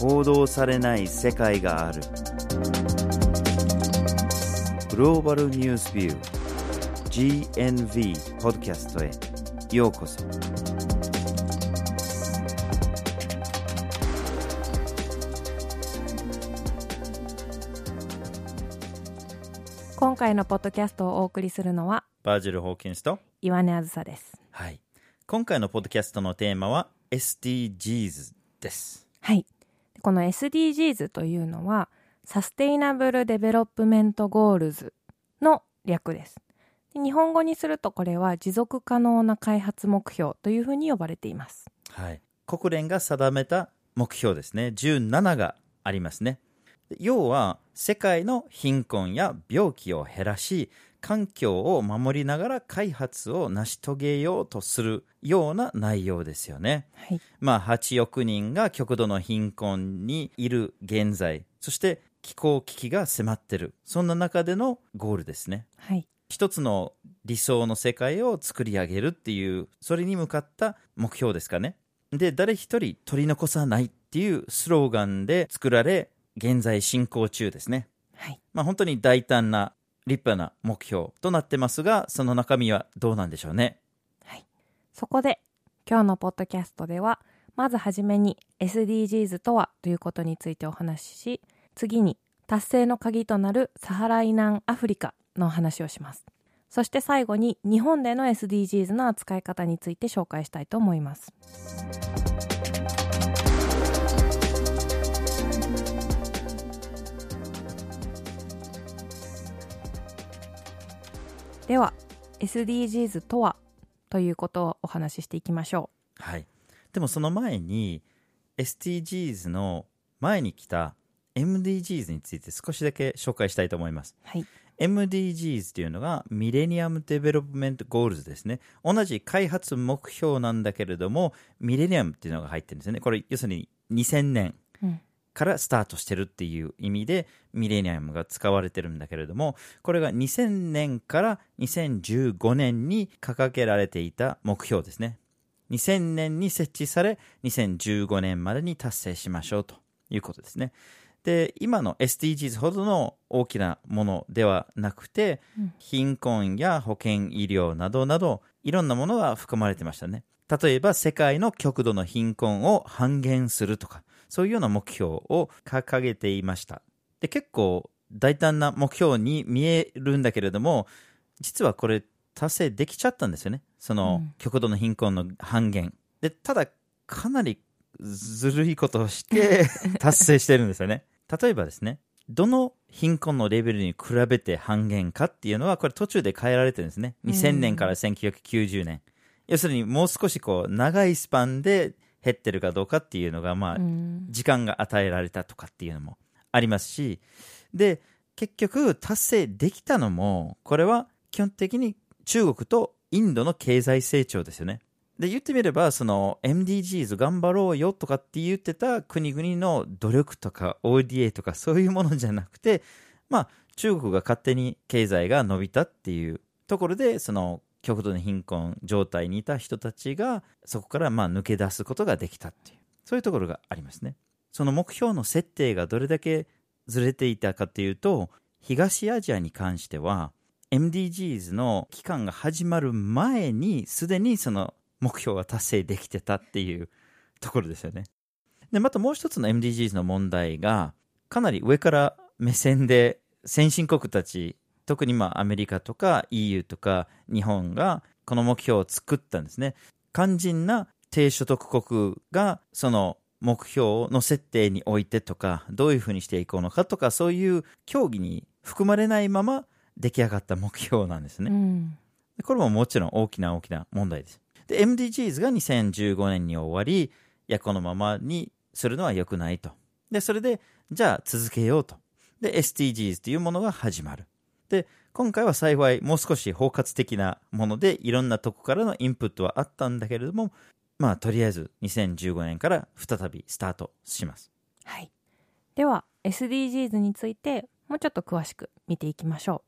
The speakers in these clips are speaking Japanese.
報道されない世界がある。グローバルニュースビュー GNV ポッドキャストへ。ようこそ。今回のポッドキャストをお送りするのはバージル・ホーキンスと岩根あずさです。はい。今回のポッドキャストのテーマは SDGs です。はいこの SDGs というのは Sustainable Development Goals の略です。日本語にするとこれは持続可能な開発目標というふうに呼ばれています。はい。国連が定めた目標ですね。17がありますね。要は世界の貧困や病気を減らし環境を守りながら開発を成し遂げようとするような内容ですよね。はいまあ8億人が極度の貧困にいる現在そして気候危機が迫ってるそんな中でのゴールですね。はい一つの理想の世界を作り上げるっていうそれに向かった目標ですかね。で誰一人取り残さないっていうスローガンで作られ現在進行中ですね。はいまあ本当に大胆な立派な目標となってますがその中身はどうなんでしょうね？はい。そこで今日のポッドキャストではまずはじめに SDGs とはということについてお話しし次に達成の鍵となるサハラ以南アフリカの話をします。そして最後に日本での SDGs の扱い方について紹介したいと思います。では SDGs とはということをお話ししていきましょはい。でもその前に SDGs の前に来た MDGs について少しだけ紹介したいと思います。うはい MDGs というのが Millennium Development Goals ですね。同じ開発目標なんだけれども、ミレニアムっていうのが入ってるんですよね。これ、要するに2000年うんからスタートしてるっていう意味で、ミレニアムが使われてるんだけれども、これが2000年から2015年に掲げられていた目標ですね。2000年に設置され、2015年までに達成しましょうということですね。で、今の SDGs ほどの大きなものではなくて、うん貧困や保健医療などなど、いろんなものが含まれてましたね。例えば、世界の極度の貧困を半減するとか、そういうような目標を掲げていました。で、結構大胆な目標に見えるんだけれども、実はこれ達成できちゃったんですよね。その、うん極度の貧困の半減。で、ただ、かなりずるいことをして 達成してるんですよね。例えばですね、どの貧困のレベルに比べて半減かっていうのは、これ途中で変えられてるんですね。2000年から1990年。要するにもう少しこう、長いスパンで減ってるかどうかっていうのが、まあ、うん時間が与えられたとかっていうのもありますし、で、結局達成できたのも、これは基本的に中国とインドの経済成長ですよね。で、言ってみれば、その MDGs 頑張ろうよとかって言ってた国々の努力とか ODA とかそういうものじゃなくて、まあ、中国が勝手に経済が伸びたっていうところで、その極度の貧困状態にいた人たちが、そこからまあ抜け出すことができたっていう、そういうところがありますね。その目標の設定がどれだけずれていたかというと、東アジアに関しては、MDGs の期間が始まる前に、すでにその目標が達成できてたっていうところですよね。で、またもう一つの MDGs の問題が、かなり上から目線で先進国たち、特にまあアメリカとか EU とか日本がこの目標を作ったんですね。肝心な低所得国がその目標の設定においてとか、どういうふうにしていこうのかとか、そういう協議に含まれないまま出来上がった目標なんですね。うんでこれももちろん大きな大きな問題です。で、MDGs が2015年に終わり、いや、このままにするのは良くないと。で、それで、じゃあ続けようと。で、SDGs というものが始まる。で、今回は幸いもう少し包括的なもので、いろんなとこからのインプットはあったんだけれども、まあ、とりあえず2015年から再びスタートします。はい、では SDGs についてもうちょっと詳しく見ていきましょ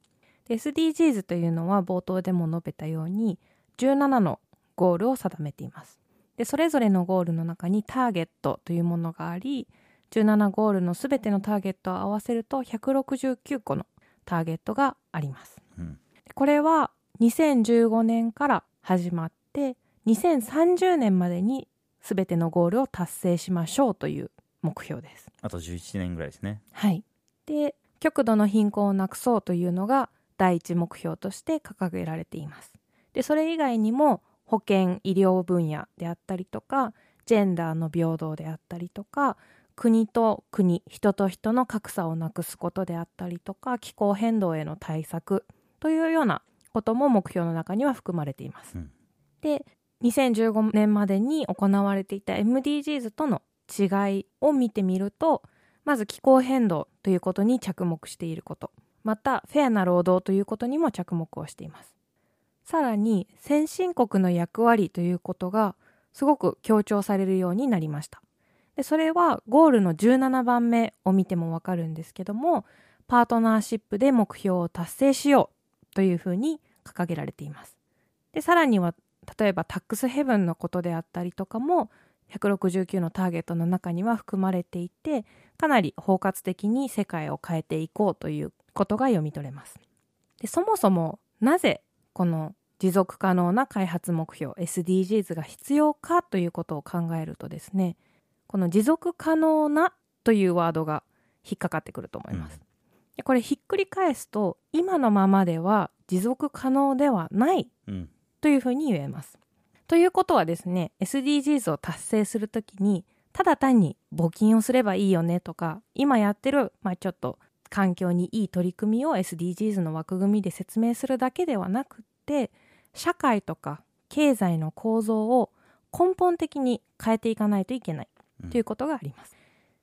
う。SDGs というのは冒頭でも述べたように17のゴールを定めています。でそれぞれのゴールの中にターゲットというものがあり17ゴールのすべてのターゲットを合わせると169個のターゲットがあります。うんこれは2015年から始まって2030年までにすべてのゴールを達成しましょうという目標です。あと11年ぐらいですね。はい。で、極度の貧困をなくそうというのが第一目標として掲げられています。で、それ以外にも保健、医療分野であったりとか、ジェンダーの平等であったりとか、国と国、人と人の格差をなくすことであったりとか、気候変動への対策というようなことも目標の中には含まれています。うんで、2015年までに行われていた MDGs との違いを見てみると、まず気候変動ということに着目していること、またフェアな労働ということにも着目をしています。さらに先進国の役割ということがすごく強調されるようになりました。でそれはゴールの17番目を見てもわかるんですけども、パートナーシップで目標を達成しようというふうに掲げられています。で、さらには例えばタックスヘブンのことであったりとかも169のターゲットの中には含まれていてかなり包括的に世界を変えていこうということが読み取れますでそもそもなぜこの持続可能な開発目標 SDGs が必要かということを考えるとですねこの持続可能なというワードが引っかかってくると思います、でこれひっくり返すと今のままでは持続可能ではないうん。というふうに言えます。ということはですね、SDGs を達成するときに、ただ単に募金をすればいいよねとか、今やってる、まあちょっと環境にいい取り組みを SDGs の枠組みで説明するだけではなくって、社会とか経済の構造を根本的に変えていかないといけないということがあります。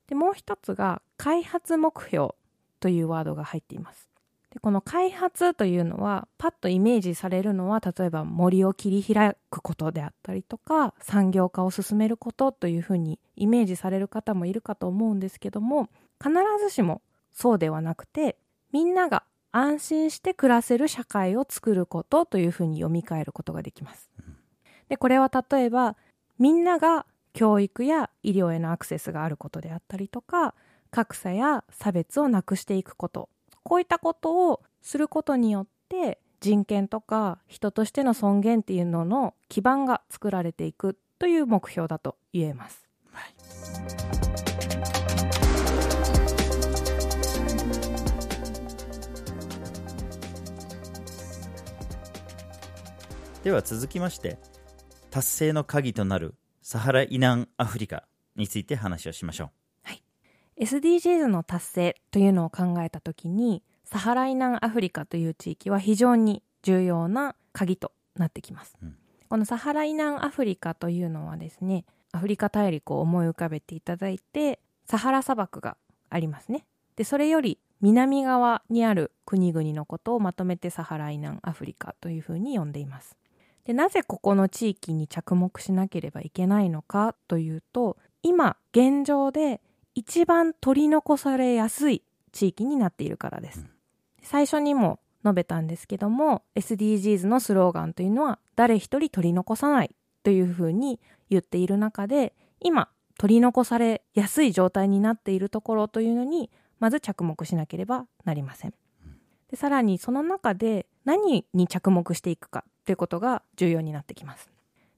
で、もう一つが、開発目標というワードが入っています。でこの開発というのはパッとイメージされるのは例えば森を切り開くことであったりとか産業化を進めることというふうにイメージされる方もいるかと思うんですけども必ずしもそうではなくてみんなが安心して暮らせる社会を作ることというふうに読み替えることができます。でこれは例えばみんなが教育や医療へのアクセスがあることであったりとか格差や差別をなくしていくことこういったことをすることによって人権とか人としての尊厳っていうのの基盤が作られていくという目標だと言えます。では続きまして、達成の鍵となるサハラ以南アフリカについて話をしましょう。SDGs の達成というのを考えたときにサハラ以南アフリカという地域は非常に重要な鍵となってきます、うん。このサハラ以南アフリカというのはですねアフリカ大陸を思い浮かべていただいてサハラ砂漠がありますね。でそれより南側にある国々のことをまとめてサハラ以南アフリカというふうに呼んでいますでなぜここの地域に着目しなければいけないのかというと今現状で一番取り残されやすい地域になっているからです。最初にも述べたんですけども SDGs のスローガンというのは誰一人取り残さないというふうに言っている中で今取り残されやすい状態になっているところというのにまず着目しなければなりません。でさらにその中で何に着目していくかということが重要になってきます。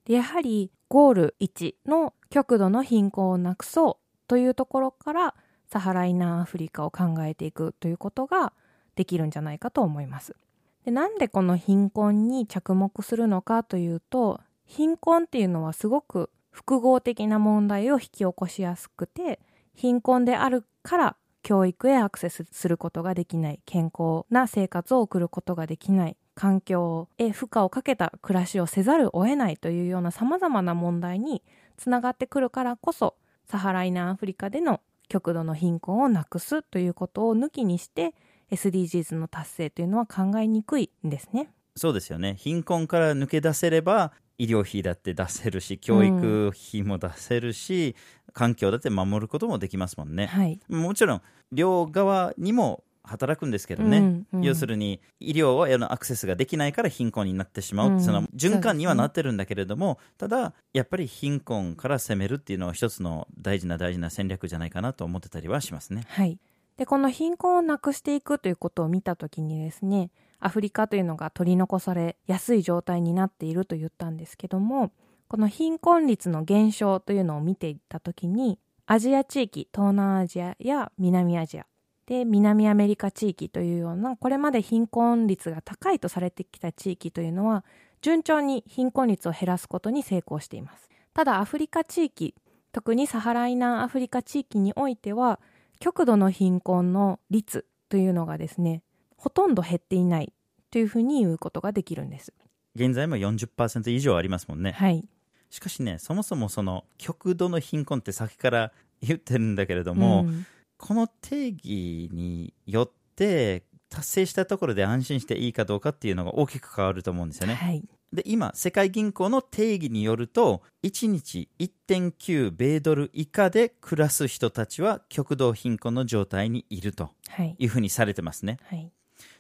でやはりゴール1の極度の貧困をなくそうというところからサハライ南アフリカを考えていくということができるんじゃないかと思います。でなんでこの貧困に着目するのかというと貧困っていうのはすごく複合的な問題を引き起こしやすくて貧困であるから教育へアクセスすることができない健康な生活を送ることができない環境へ負荷をかけた暮らしをせざるを得ないというようなさまざまな問題につながってくるからこそサハライ南アフリカでの極度の貧困をなくすということを抜きにして SDGs の達成というのは考えにくいんですね。そうですよね。貧困から抜け出せれば、医療費だって出せるし、教育費も出せるし、環境だって守ることもできますもんね。はい。もちろん、両側にも働くんですけどね、うんうん要するに医療へのアクセスができないから貧困になってしまう、うんその循環にはなってるんだけれども、ただやっぱり貧困から攻めるっていうのは一つの大事な大事な戦略じゃないかなと思ってたりはしますね。はい。で、この貧困をなくしていくということを見たときにですね、アフリカというのが取り残されやすい状態になっていると言ったんですけども、この貧困率の減少というのを見ていったときに、アジア地域、東南アジアや南アジア、で、南アメリカ地域というような、これまで貧困率が高いとされてきた地域というのは、順調に貧困率を減らすことに成功しています。ただ、アフリカ地域、特にサハラ以南アフリカ地域においては、極度の貧困の率というのがですね、ほとんど減っていないというふうに言うことができるんです。現在も40%以上ありますもんね。はい。しかしね、そもそもその極度の貧困って先から言ってるんだけれども、うんこの定義によって達成したところで安心していいかどうかっていうのが大きく変わると思うんですよね。はい。で、今、世界銀行の定義によると、1日1.9米ドル以下で暮らす人たちは極度貧困の状態にいるとはい。いうふうにされてますね。はい。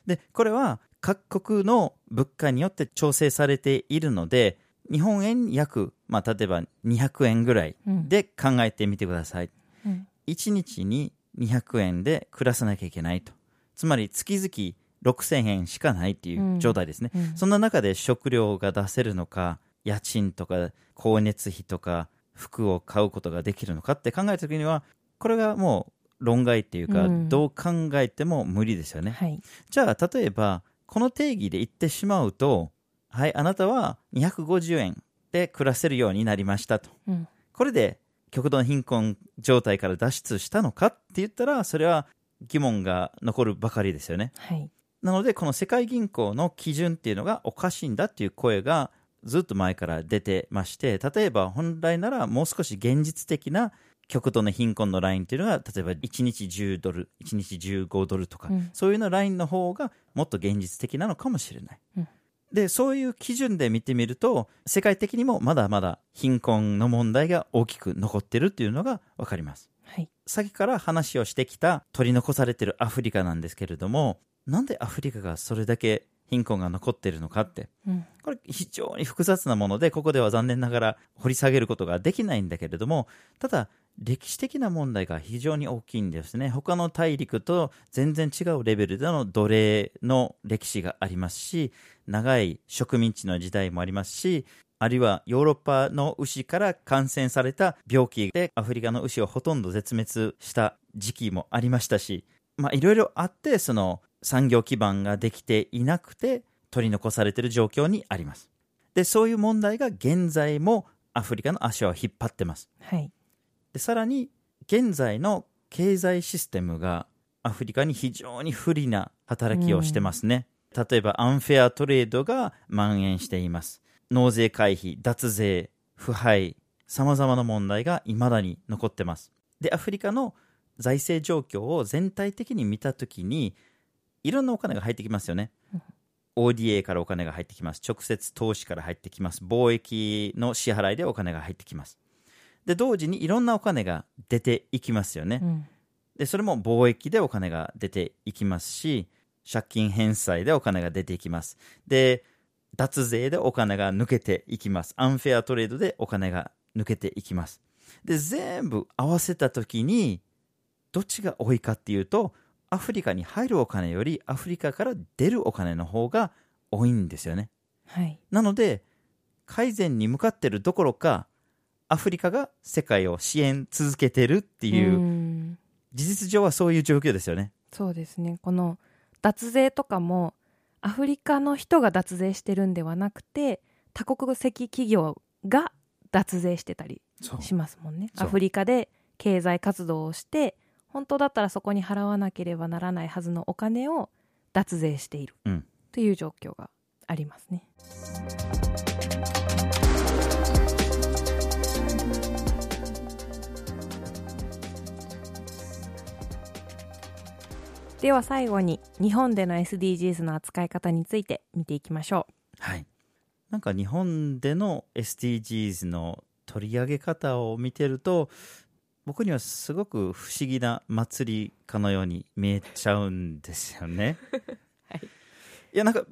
で、これは各国の物価によって調整されているので、日本円約、まあ、例えば200円ぐらいうんで考えてみてください。うん1日に200円で暮らさなきゃいけないと。つまり月々6000円しかないっていう状態ですね。うんそんな中で食料が出せるのか、家賃とか光熱費とか服を買うことができるのかって考えたときには、これがもう論外っていうか、うんどう考えても無理ですよね。はい。じゃあ、例えば、この定義で言ってしまうと、はい、あなたは250円で暮らせるようになりましたと。うん。これで極度の貧困状態から脱出したのかって言ったら、それは疑問が残るばかりですよね。はい。なので、この世界銀行の基準っていうのがおかしいんだっていう声がずっと前から出てまして、例えば本来ならもう少し現実的な極度の貧困のラインっていうのが、例えば1日10ドル、1日15ドルとか、うんそういうのラインの方がもっと現実的なのかもしれない。うんで、そういう基準で見てみると、世界的にもまだまだ貧困の問題が大きく残ってるっていうのがわかります。はい。先から話をしてきた取り残されてるアフリカなんですけれども、なんでアフリカがそれだけ貧困が残ってるのかって、うん。これ非常に複雑なもので、ここでは残念ながら掘り下げることができないんだけれども、ただ、歴史的な問題が非常に大きいんですね。他の大陸と全然違うレベルでの奴隷の歴史がありますし、長い植民地の時代もありますし、あるいはヨーロッパの牛から感染された病気でアフリカの牛をほとんど絶滅した時期もありましたし、まあいろいろあって、その産業基盤ができていなくて取り残されている状況にあります。で、そういう問題が現在もアフリカの足を引っ張ってます。はい。で、さらに現在の経済システムがアフリカに非常に不利な働きをしてますね。例えばアンフェアトレードが蔓延しています。納税回避、脱税、腐敗、様々な問題が未だに残ってます。で、アフリカの財政状況を全体的に見たときに、いろんなお金が入ってきますよね。ODA からお金が入ってきます。直接投資から入ってきます。貿易の支払いでお金が入ってきます。で、同時にいろんなお金が出ていきますよね。うん。で、それも貿易でお金が出ていきますし、借金返済でお金が出ていきます。で、脱税でお金が抜けていきます。アンフェアトレードでお金が抜けていきます。で、全部合わせたときに、どっちが多いかっていうと、アフリカに入るお金よりアフリカから出るお金の方が多いんですよね。はい。なので、改善に向かってるどころか、アフリカが世界を支援続けてるっていう、ん事実上はそういう状況ですよね。そうですね。この脱税とかもアフリカの人が脱税してるんではなくて多国籍企業が脱税してたりしますもんね。アフリカで経済活動をして本当だったらそこに払わなければならないはずのお金を脱税しているうんという状況がありますね。では最後に日本での SDGs の扱い方について見ていきましょはい。なんか日本での SDGs の取り上げ方を見てると、僕にはすごく不思議な祭りかのように見えちゃうんですよね。はい、いやなんか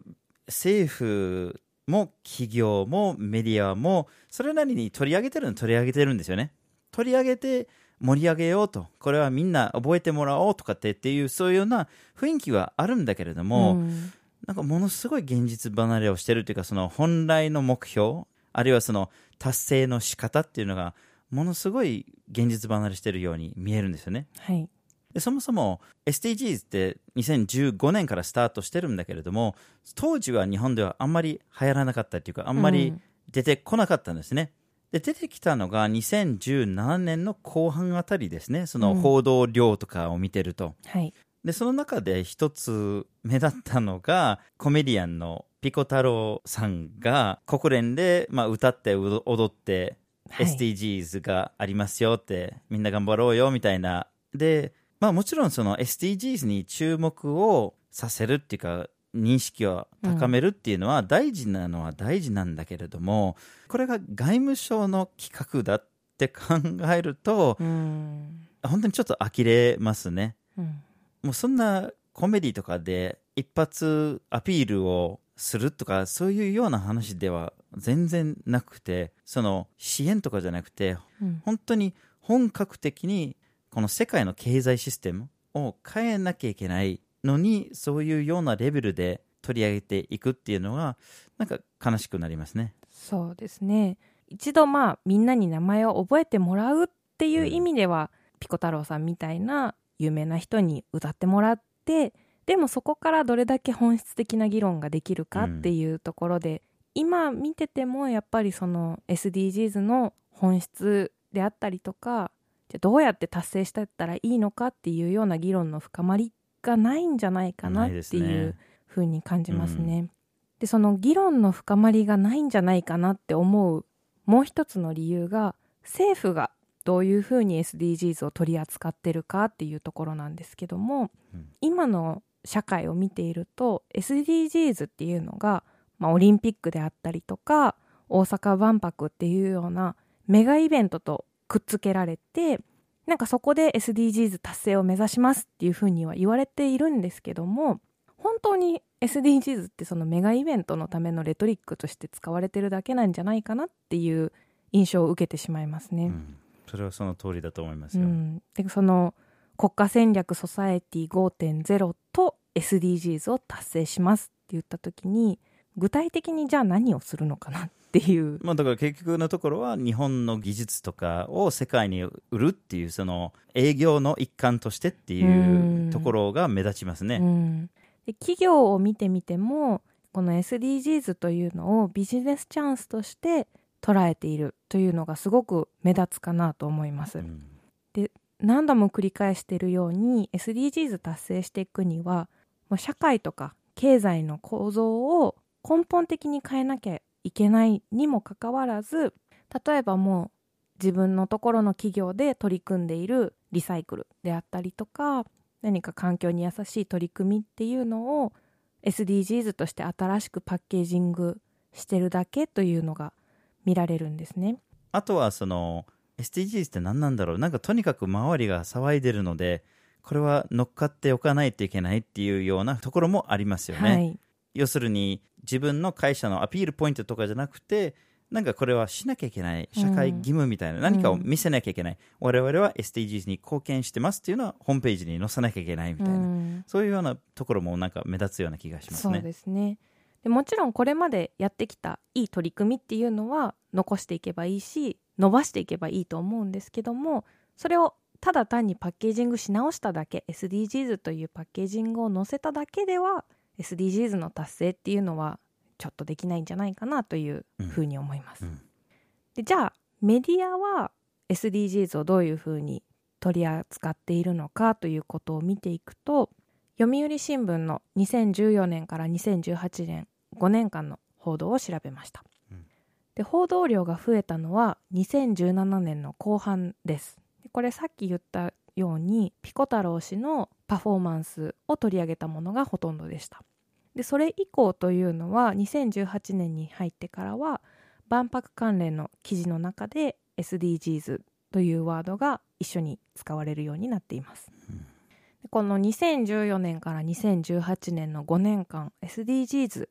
政府も企業もメディアもそれなりに取り上げてるの取り上げてるんですよね。取り上げて盛り上げようとこれはみんな覚えてもらおうとかってっていうそういうような雰囲気はあるんだけれども、うんなんかものすごい現実離れをしてるというかその本来の目標あるいはその達成の仕方っていうのがものすごい現実離れしてるように見えるんですよね。はいでそもそも SDGs って2015年からスタートしてるんだけれども当時は日本ではあんまり流行らなかったっていうかあんまり出てこなかったんですね。で出てきたのが2017年の後半あたりですねその報道量とかを見てると。はいでその中で一つ目立ったのがコメディアンのピコ太郎さんが国連で、まあ、歌って踊踊ってはい SDGs がありますよって、みんな頑張ろうよみたいな。で、まあもちろんその SDGs に注目をさせるっていうか、認識を高めるっていうのは大事なのは大事なんだけれども、これが外務省の企画だって考えると、うん本当にちょっと呆れますね。うんもうそんなコメディとかで一発アピールをするとかそういうような話では全然なくてその支援とかじゃなくてうん本当に本格的にこの世界の経済システムを変えなきゃいけないのにそういうようなレベルで取り上げていくっていうのはなんか悲しくなりますね。そうですね一度まあみんなに名前を覚えてもらうっていう意味では、ピコ太郎さんみたいな有名な人に歌ってもらってでもそこからどれだけ本質的な議論ができるかっていうところで、今見ててもやっぱりその SDGs の本質であったりとかじゃあどうやって達成してったらいいのかっていうような議論の深まりがないんじゃないかなってないうねふうに感じますね。でその議論の深まりがないんじゃないかなって思うもう一つの理由が政府がどういうふうに SDGs を取り扱ってるかっていうところなんですけども、うん。今の社会を見ていると SDGs っていうのが、まあ、オリンピックであったりとか大阪万博っていうようなメガイベントとくっつけられてなんかそこで SDGs 達成を目指しますっていうふうには言われているんですけども本当に SDGs ってそのメガイベントのためのレトリックとして使われてるだけなんじゃないかなっていう印象を受けてしまいますね。うんそれはその通りだと思いますよ。うん、でその国家戦略ソサエティ5.0と SDGs を達成しますって言った時に具体的にじゃあ何をするのかなっていう、まあ、だから結局のところは日本の技術とかを世界に売るっていうその営業の一環としてっていうところが目立ちますうね。ん、で企業を見てみてもこの SDGs というのをビジネスチャンスとして捉えているというのがすごく目立つかなと思います。うん何度も繰り返しているように SDGs 達成していくにはもう社会とか経済の構造を根本的に変えなきゃいけないにもかかわらず例えばもう自分のところの企業で取り組んでいるリサイクルであったりとか何か環境に優しい取り組みっていうのを SDGs として新しくパッケージングしてるだけというのが見られるんですね。あとはその SDGs って何なんだろう？なんかとにかく周りが騒いでるのでこれは乗っかっておかないといけないっていうようなところもありますよね。はい、要するに自分の会社のアピールポイントとかじゃなくてなんかこれはしなきゃいけない社会義務みたいな、何かを見せなきゃいけない、我々は SDGs に貢献してますっていうのはホームページに載せなきゃいけないみたいな、うん。そういうようなところもなんか目立つような気がしますそうね。ですね。でもちろんこれまでやってきたいい取り組みっていうのは残していけばいいし伸ばしていけばいいと思うんですけどもそれをただ単にパッケージングし直しただけ SDGs というパッケージングを載せただけでは SDGs の達成っていうのはちょっとできないんじゃないかなというふうに思います。うんでじゃあメディアは SDGs をどういうふうに取り扱っているのかということを見ていくと読売新聞の2014年から2018年5年間の報道を調べました、うんで報道量が増えたのは2017年の後半ですこれさっき言ったようにピコ太郎氏のパフォーマンスを取り上げたものがほとんどでしたでそれ以降というのは2018年に入ってからは万博関連の記事の中で SDGs というワードが一緒に使われるようになっています。この2014年から2018年の5年間 SDGs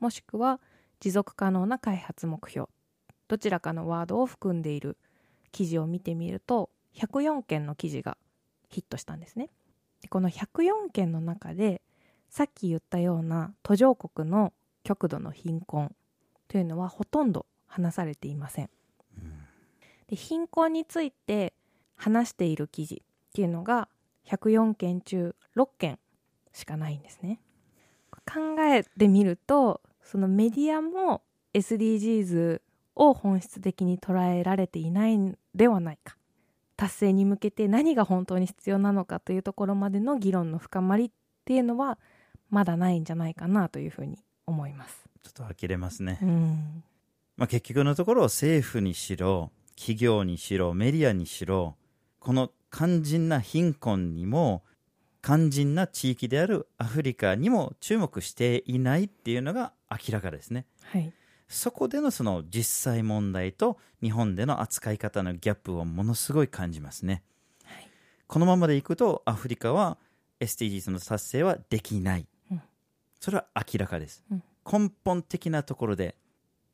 もしくは持続可能な開発目標どちらかのワードを含んでいる記事を見てみると104件の記事がヒットしたんですね。でこの104件の中でさっき言ったような途上国の極度の貧困というのはほとんど話されていません。で貧困について話している記事っていうのが104件中6件しかないんですね。考えてみるとそのメディアも SDGs を本質的に捉えられていないんではないか達成に向けて何が本当に必要なのかというところまでの議論の深まりっていうのはまだないんじゃないかなというふうに思います。ちょっと呆れますね。うん、まあ、結局のところ政府にしろ企業にしろメディアにしろこの肝心な貧困にも肝心な地域であるアフリカにも注目していないっていうのが明らかですね。はい、そこでのその実際問題と日本での扱い方のギャップをものすごい感じますね、はい。このままでいくとアフリカは SDGs の達成はできない、うん。それは明らかです、うん。根本的なところで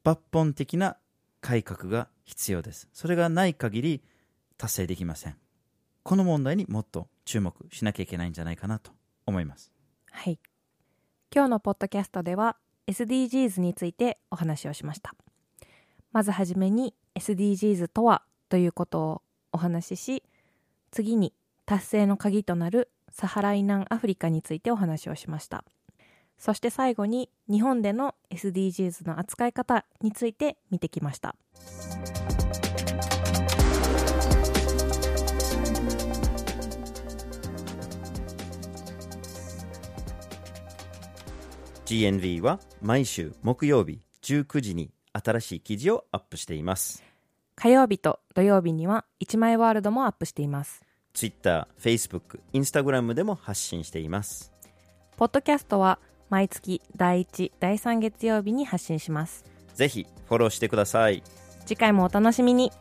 抜本的な改革が必要です。それがない限り達成できません。この問題にもっと注目しなきゃいけないんじゃないかなと思います。はい。今日のポッドキャストでは SDGs についてお話をしました。まずはじめに SDGs とはということをお話しし、次に達成の鍵となるサハラ以南アフリカについてお話をしました。そして最後に日本での SDGs の扱い方について見てきました。GNV は毎週木曜日19時に新しい記事をアップしています火曜日と土曜日には1枚ワールドもアップしています。Twitter、Facebook、Instagram でも発信していますポッドキャストは毎月第1、第3月曜日に発信します。ぜひフォローしてください次回もお楽しみに。